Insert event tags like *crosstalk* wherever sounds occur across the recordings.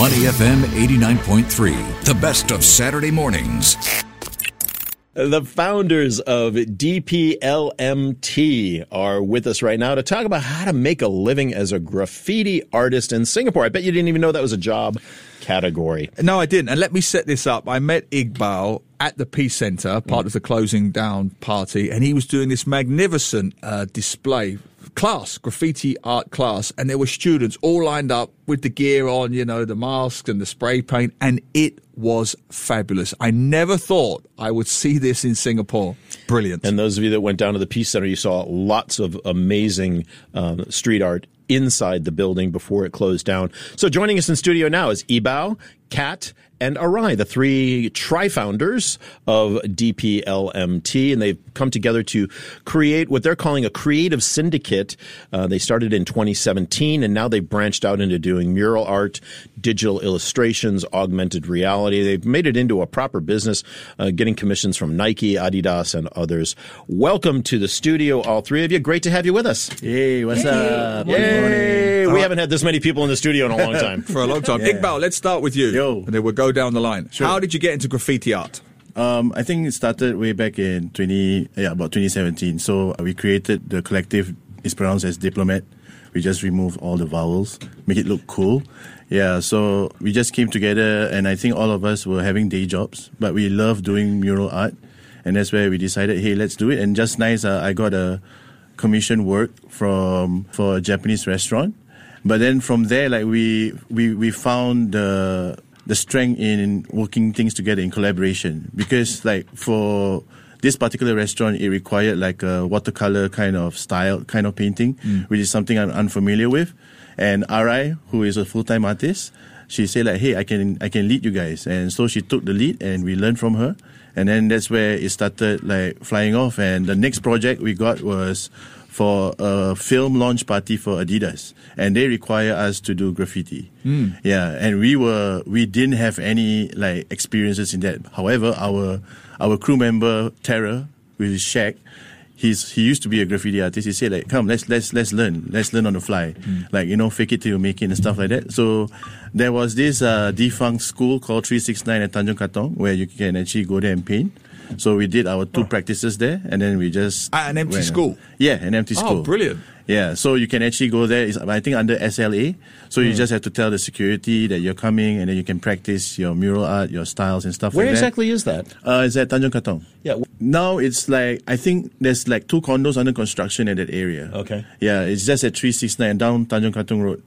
Money FM 89.3, the best of Saturday mornings. The founders of DPLMT are with us right now to talk about how to make a living as a graffiti artist in Singapore. I bet you didn't even know that was a job category. No, I didn't. And let me set this up. I met Iqbal at the Peace Centre, part of the closing down party, and he was doing this magnificent uh, display class, graffiti art class, and there were students all lined up with the gear on, you know, the masks and the spray paint, and it was fabulous. I never thought I would see this in Singapore. Brilliant. And those of you that went down to the Peace Center, you saw lots of amazing um, street art inside the building before it closed down. So joining us in studio now is Ebao, Kat, and Arai, the three tri-founders of DPLMT, and they've come together to create what they're calling a creative syndicate. Uh, they started in 2017, and now they've branched out into doing mural art, digital illustrations, augmented reality. They've made it into a proper business, uh, getting commissions from Nike, Adidas, and others. Welcome to the studio, all three of you. Great to have you with us. Hey, what's up? Yay! We haven't had this many people in the studio in a long time. *laughs* For a long time. Iqbal, let's start with you. Yo. And then we'll go down the line. Sure. How did you get into graffiti art? Um, I think it started way back in 20, yeah, about 2017. So uh, we created the collective, it's pronounced as Diplomat. We just remove all the vowels, make it look cool. Yeah, so we just came together and I think all of us were having day jobs, but we love doing mural art. And that's where we decided, hey, let's do it. And just nice, uh, I got a commission work from, for a Japanese restaurant. But then from there, like we, we, we found the, the strength in working things together in collaboration. Because like for this particular restaurant it required like a watercolor kind of style kind of painting mm. which is something i'm unfamiliar with. And Arai, who is a full-time artist she said like hey i can i can lead you guys. And so she took the lead and we learned from her. And then that's where it started like flying off. And the next project we got was for a film launch party for Adidas, and they require us to do graffiti. Yeah, and we were we didn't have any like experiences in that. However, our our crew member Terra, with his Shaq, he's he used to be a graffiti artist. He said like, come, let's let's let's learn, let's learn on the fly, like you know, fake it till you make it and stuff like that. So there was this uh, defunct school called Three Six Nine at Tanjong Katong where you can actually go there and paint. So we did our two practices there, and then we just At an empty went- school? Yeah, an empty Oh, school. Oh, brilliant. Yeah, so you can actually go there. It's, I think under SLA. So Hmm. you just have to tell the security that you're coming, and then you can practice your mural art, your styles and stuff Where like exactly is that? that. Uh, it's at Tanjong Katong. Yeah. Now it's like I think there's like two condos under construction in that area. Okay. Yeah, it's just at three six nine down Tanjong Katong Road.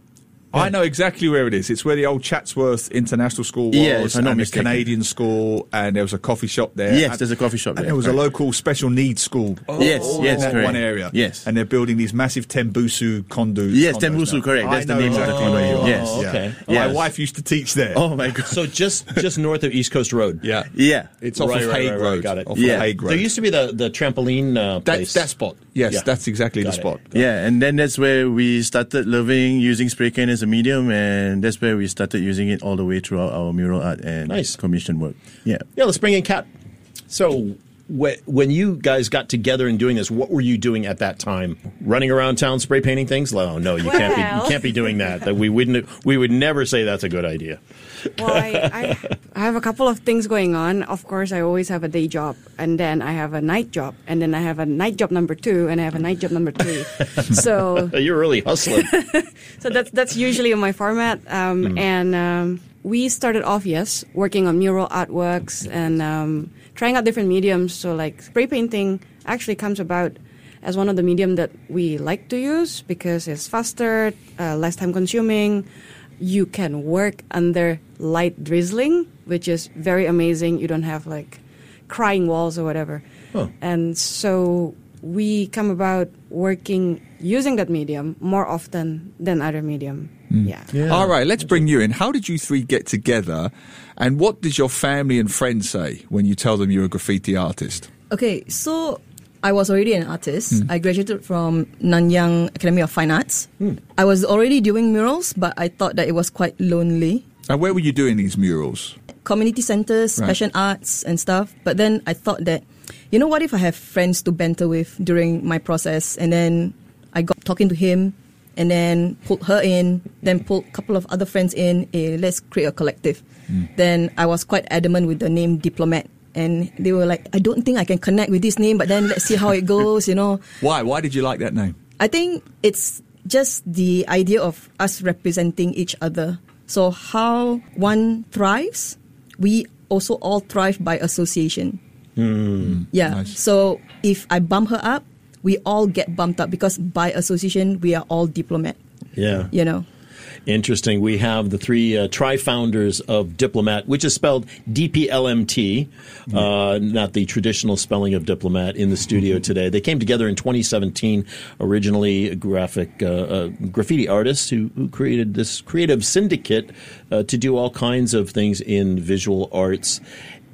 I know exactly where it is. It's where the old Chatsworth International School was, Yeah, if I'm not and the mistaken. Canadian school, and there was a coffee shop there. Yes, and, there's a coffee shop And there, there was a local special needs school. Yes, all yes, in that correct. one area. Yes. and they're building these massive Tembusu condos. Yes, condos Tembusu, now. correct. I the know name of the exactly condo. where you are. Yes. Yeah. Okay. My wife used to teach there. Oh my god. So just just north of East Coast Road. yeah, yeah. It's off Right, of Haig right, right. Road. Got it. Off Yeah. of Haig Road. There used to be the the trampoline uh, place. that's that spot. Yes, that's exactly the spot. Yeah, and then that's where we started living using spray can as a medium, and that's where we started using it all the way throughout our mural art and Nice. commission work. Yeah. Yeah, let's bring in Kat. So, when you guys got together and doing this, what were you doing at that time? Running around town spray painting things? Oh no, you can't be. You can't be doing that. That we wouldn't. We would never say that's a good idea. Well, I, I, I have a couple of things going on. Of course, I always have a day job, and then I have a night job, and then I have a night job number two, and I have a night job number three. *laughs* so, You're really hustling. *laughs* so that's that's usually my format. Um, And um, we started off, yes, working on mural artworks and um, trying out different mediums. So, like spray painting actually comes about as one of the medium that we like to use because it's faster, uh, less time consuming. You can work under light drizzling, which is very amazing. You don't have like crying walls or whatever. And so we come about working using that medium more often than other medium. Mm. Yeah. All right, let's bring you in. How did you three get together, and what does your family and friends say when you tell them you're a graffiti artist? Okay, so I was already an artist. Hmm. I graduated from Nanyang Academy of Fine Arts. Hmm. I was already doing murals, but I thought that it was quite lonely. And where were you doing these murals? Community centers, Right. passion arts, and stuff. But then I thought that, you know, what if I have friends to banter with during my process? And then I got talking to him, and then pulled her in, then pulled a couple of other friends in. Eh, let's create a collective. Then I was quite adamant with the name Diplomat. And they were like, I don't think I can connect with this name, but then let's see how it goes, you know. Why? Why did you like that name? I think it's just the idea of us representing each other. So how one thrives, we also all thrive by association. Yeah. Nice. So if I bump her up, we all get bumped up because by association we are all diplomat. Yeah. You know. Interesting. We have the three uh, tri-founders of Diplomat, which is spelled DPLMT, uh, not the traditional spelling of diplomat, in the studio today. They came together in 2017, originally a graphic uh, uh, graffiti artists who, who created this creative syndicate uh, to do all kinds of things in visual arts.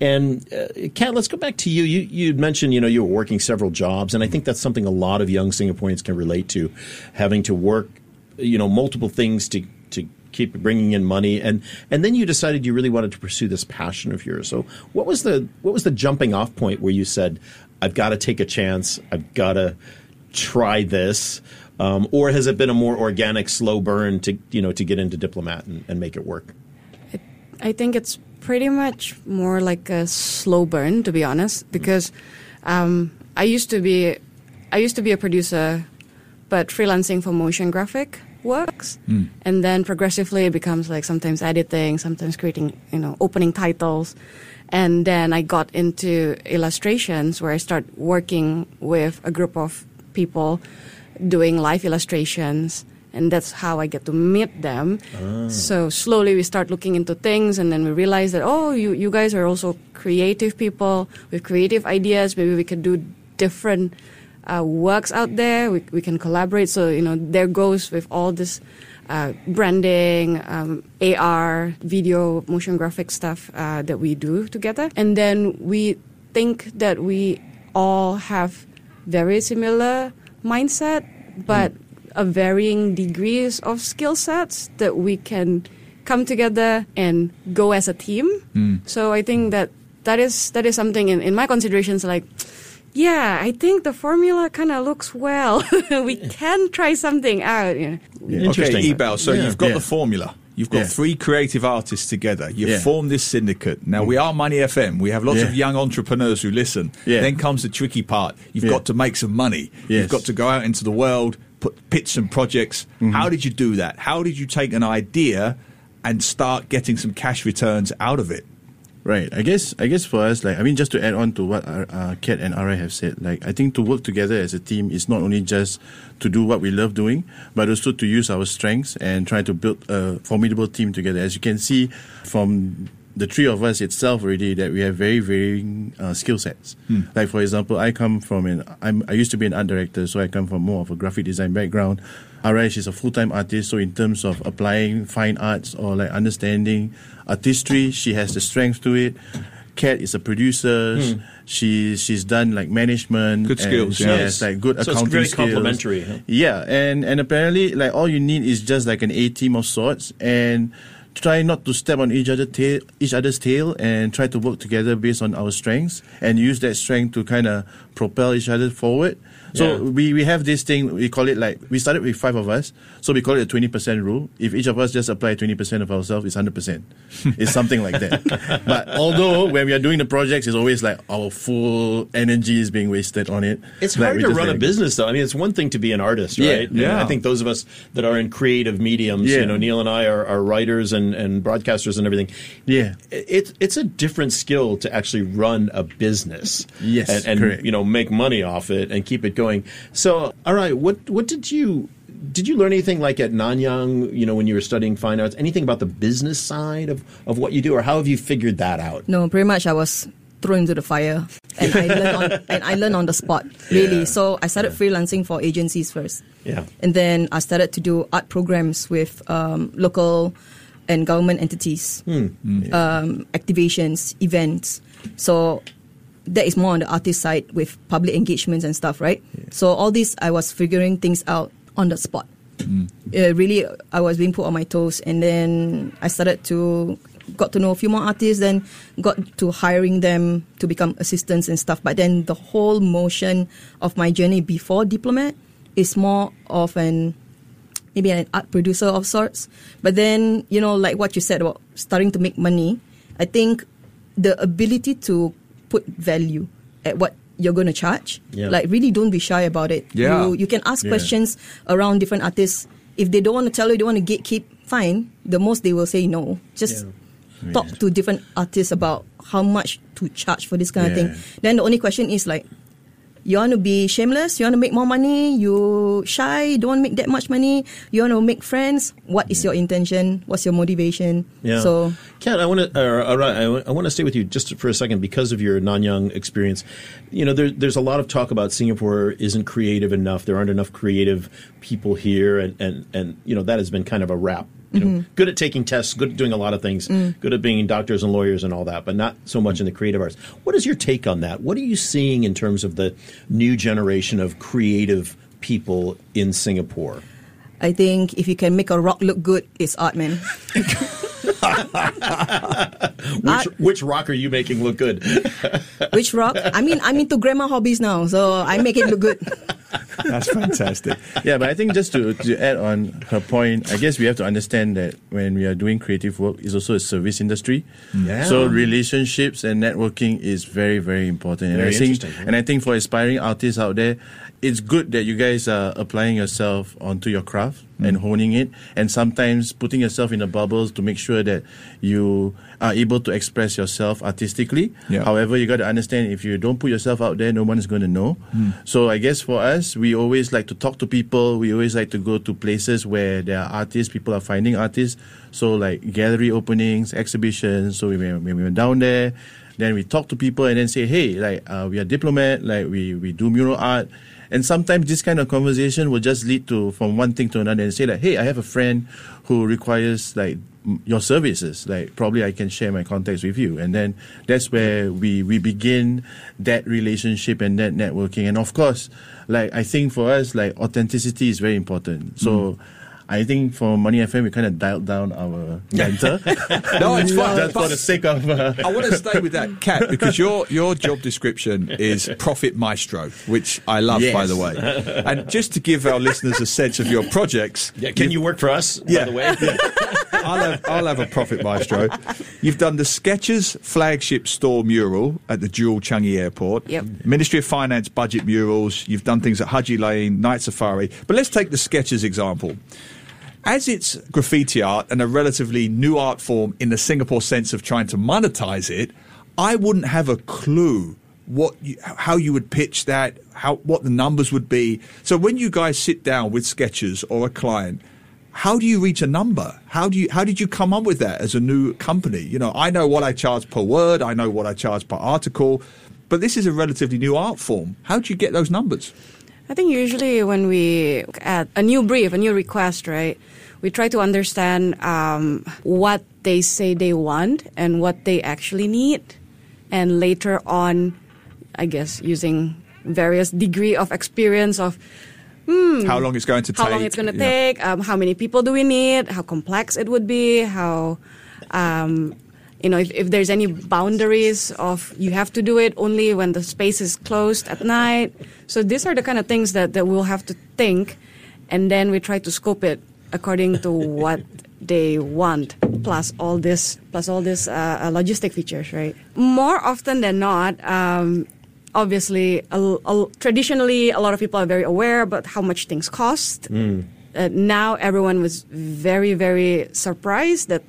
And uh, Kat, let's go back to you. You you mentioned you know you were working several jobs, and I think that's something a lot of young Singaporeans can relate to, having to work you know multiple things to to keep bringing in money. And and then you decided you really wanted to pursue this passion of yours. So what was the what was the jumping off point where you said i've got to take a chance. I've got to try this um, or has it been a more organic slow burn to you know to get into diplomat and, and make it work? I think it's pretty much more like a slow burn, to be honest, because um, I used to be, I used to be a producer, but freelancing for motion graphic works, and then progressively it becomes like sometimes editing, sometimes creating, you know, opening titles, and then I got into illustrations where I start working with a group of people doing live illustrations and that's how I get to meet them. So slowly we start looking into things, and then we realize that oh, you you guys are also creative people with creative ideas. Maybe we could do different uh, works out there. We we can collaborate. So you know, there goes with all this. Uh, branding, um, AR, video, motion graphic stuff uh, that we do together, and then we think that we all have very similar mindset, but of varying degrees of skill sets that we can come together and go as a team. Hmm. So I think that that is that is something in, in my considerations like yeah, I think the formula kind of looks well. *laughs* we can try something out. You know. Interesting. Okay, Ebal, so Yeah. you've got Yeah. the formula. You've got Yeah. three creative artists together. You've Yeah. formed this syndicate. Now, we are Money FM. We have lots Yeah. of young entrepreneurs who listen. Yeah. Then comes the tricky part. You've Yeah. got to make some money. You've got to go out into the world, put pitch some projects. Mm-hmm. How did you do that? How did you take an idea and start getting some cash returns out of it? Right. I guess. I guess for us, like I mean, just to add on to what uh, uh, Kat and Ara have said, like I think to work together as a team is not only just to do what we love doing, but also to use our strengths and try to build a formidable team together. As you can see from the three of us itself already, that we have very varying uh, skill sets. Like for example, I come from an I'm, I used to be an art director, so I come from more of a graphic design background. Arash is a full-time artist, so in terms of applying fine arts or like understanding artistry, she has the strength to it. Kat is a producer. She she's done like management. Good and skills, She yeah. has like good So it's accounting very skills. complementary, huh? Yeah, and and apparently like all you need is just like an A team of sorts and try not to step on each other tail, each other's tail and try to work together based on our strengths and use that strength to kind of propel each other forward. So Yeah. we, we have this thing we call it like we started with five of us, so we call it a twenty percent rule. If each of us just apply twenty percent of ourselves, it's hundred percent. *laughs* It's something like that. But although when we are doing the projects, it's always like our full energy is being wasted on it. It's Like, hard we to run a business, though. I mean, it's one thing to be an artist, right? And yeah. I think those of us that are in creative mediums, Yeah. you know, Neil and I are, are writers and, and broadcasters and everything. Yeah. It, it's a different skill to actually run a business. Yes, And, and you know, make money off it and keep it going. So, all right, what, what did you. Did you learn anything like at Nanyang, you know, when you were studying fine arts, anything about the business side of, of what you do, or how have you figured that out? No, pretty much I was thrown into the fire, and I learned on *laughs* and I learned on the spot. Really, Yeah. so I started freelancing for agencies first. Yeah. and then I started to do art programs with um, local and government entities, um, activations, events. So that is more on the artist side with public engagements and stuff, right? So all this, I was figuring things out on the spot. Uh, really, I was being put on my toes, and then I started to got to know a few more artists, then got to hiring them to become assistants and stuff. But then the whole motion of my journey before diplomat is more of an maybe an art producer of sorts. But then, you know, like what you said about starting to make money, I think the ability to put value at what you're going to charge, Yeah. like really don't be shy about it. Yeah. You, you can ask Yeah. questions around different artists. If they don't want to tell you, they want to gatekeep, fine. The most they will say no. Just talk to different artists about how much to charge for this kind of thing. Then the only question is like, you want to be shameless? You want to make more money? You shy? Don't make that much money? You want to make friends? What is your intention? What's your motivation? Yeah. So Kat, I want to. Uh, all right, I, I want to stay with you just for a second because of your Nanyang experience. You know, there, there's a lot of talk about Singapore isn't creative enough. There aren't enough creative people here, and and and you know that has been kind of a rap. You know, mm-hmm. good at taking tests, good at doing a lot of things, mm. good at being doctors and lawyers and all that, but not so much in the creative arts. What is your take on that? What are you seeing in terms of the new generation of creative people in Singapore? I think if you can make a rock look good, it's art, man. *laughs* *laughs* Which, which rock are you making look good? Which rock? I mean, I'm into grandma hobbies now, so I make it look good. *laughs* That's fantastic. yeah, but I think just to, to add on her point, I guess we have to understand that when we are doing creative work, it's also a service industry. Yeah. So relationships and networking is very, very important. And Very I think, yeah. and I think for aspiring artists out there, it's good that you guys are applying yourself onto your craft and honing it, and sometimes putting yourself in the bubbles to make sure that you are able to express yourself artistically. Yeah. However, you got to understand if you don't put yourself out there, no one is going to know. Hmm. So I guess for us, we always like to talk to people. We always like to go to places where there are artists. People are finding artists. So like gallery openings, exhibitions. So we, when we were down there, then we talk to people and then say, hey, like uh, we are diplomat, like we we do mural art. And sometimes this kind of conversation will just lead to from one thing to another and say like, hey, I have a friend who requires like your services. Like probably I can share my contacts with you. And then that's where we, we begin that relationship and that networking. And of course, like I think for us, like authenticity is very important. So I think for Money FM, we kind of dialed down our banter. *laughs* No, it's *laughs* fine. Just for the sake of. Uh, I want to stay with that, Kat, because your your job description is profit maestro, which I love, by the way. And just to give our listeners a sense of your projects, Yeah, can you work for us? Yeah. By the way, *laughs* I'll have, I'll have a profit maestro. You've done the Skechers flagship store mural at the Jewel Changi Airport. Yep. Ministry of Finance budget murals. You've done things at Haji Lane, Night Safari. But let's take the Skechers example. As it's graffiti art and a relatively new art form in the Singapore sense of trying to monetize it, I wouldn't have a clue what you, how you would pitch that, how what the numbers would be. So when you guys sit down with Skechers or a client, how do you reach a number? How do you how did you come up with that as a new company? You know, I know what I charge per word, I know what I charge per article, but this is a relatively new art form. How do you get those numbers? I think usually when we look at a new brief, a new request, right, we try to understand um, what they say they want and what they actually need, and later on, I guess using various degree of experience of How long it's going to take? Hmm. how long it's going to take, um, how many people do we need, how complex it would be, how, um, you know, if, if there's any boundaries of you have to do it only when the space is closed at night. So these are the kind of things that, that we'll have to think, and then we try to scope it according to what they want, plus all this, plus all this uh, uh, logistic features, right? More often than not. Um, obviously, a, a, traditionally, a lot of people are very aware about how much things cost. Uh, now, everyone was very, very surprised that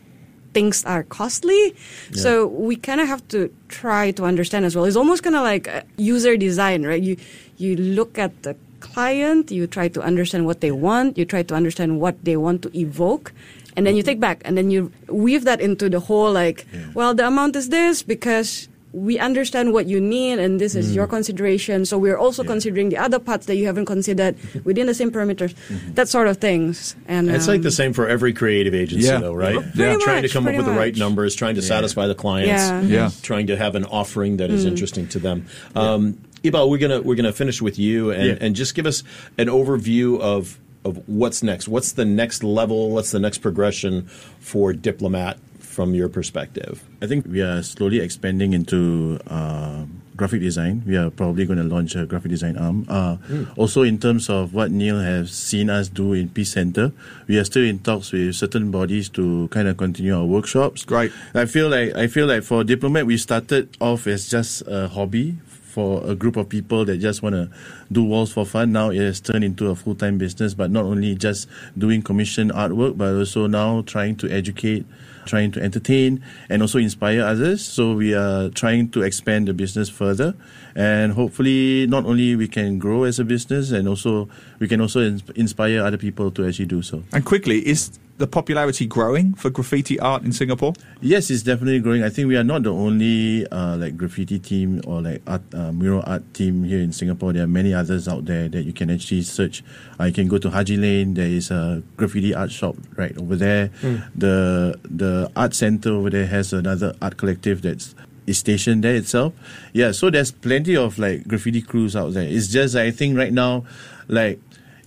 things are costly. So we kind of have to try to understand as well. It's almost kind of like uh, user design, right? You you look at the client, you try to understand what they want, you try to understand what they want to evoke. And then you take back, and then you weave that into the whole like, well, the amount is this because we understand what you need and this is your consideration so we're also considering the other parts that you haven't considered *laughs* within the same parameters that sort of things and It's like um, the same for every creative agency, Yeah. though, right? Pretty Trying to come up pretty with the right numbers, trying to satisfy the clients, Yeah. Yeah. trying to have an offering that is interesting to them. Um, Ibal, we're gonna we're gonna finish with you and, Yeah. and just give us an overview of of what's next. What's the next level? What's the next progression for Diplomat from your perspective? I think we are slowly expanding into uh, graphic design. We are probably going to launch a graphic design arm. Uh, Also, in terms of what Neil has seen us do in Peace Center, we are still in talks with certain bodies to kind of continue our workshops. Right. I feel like I feel like for diplomat, we started off as just a hobby for a group of people that just want to do walls for fun. Now it has turned into a full time business, but not only just doing commission artwork, but also now trying to educate, trying to entertain, and also inspire others. So we are trying to expand the business further, and hopefully, not only we can grow as a business, and also we can also inspire other people to actually do so. And quickly, is the popularity growing for graffiti art in Singapore? Yes, it's definitely growing. I think we are not the only uh, like graffiti team or like art, uh, mural art team here in Singapore. There are many others out there that you can actually search. Uh, you can go to Haji Lane. There is a graffiti art shop right over there. The the art center over there has another art collective that's is stationed there itself. Yeah, so there's plenty of like graffiti crews out there. It's just I think right now, like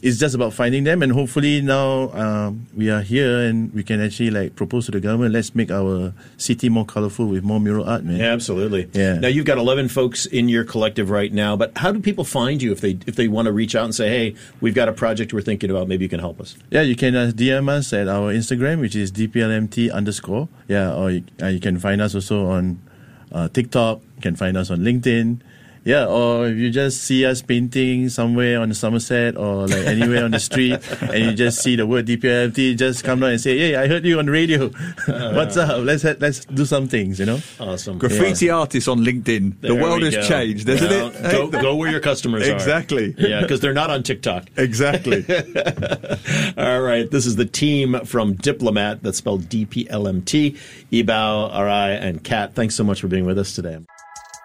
it's just about finding them and hopefully now um, we are here and we can actually like propose to the government let's make our city more colorful with more mural art man Yeah, absolutely. Yeah. Now you've got eleven folks in your collective right now, but how do people find you if they if they want to reach out and say, "Hey, we've got a project we're thinking about. Maybe you can help us." yeah you can uh, dm us at our instagram which is dplmt underscore yeah or you, uh, you can find us also on uh, tiktok you can find us on linkedin yeah, or if you just see us painting somewhere on the Somerset or like anywhere on the street and you just see the word DPLMT, just come down and say, Hey, I heard you on the radio. *laughs* Oh, What's up? Let's ha- let's do some things, you know? Awesome. Graffiti artists on LinkedIn. There the world has go. changed, hasn't Well, it? Go, Hey, go where your customers are. Exactly. Yeah, because they're not on TikTok. *laughs* Exactly. *laughs* All right. This is the team from Diplomat. That's spelled D P L M T. Ebao, Arai, and Kat. Thanks so much for being with us today.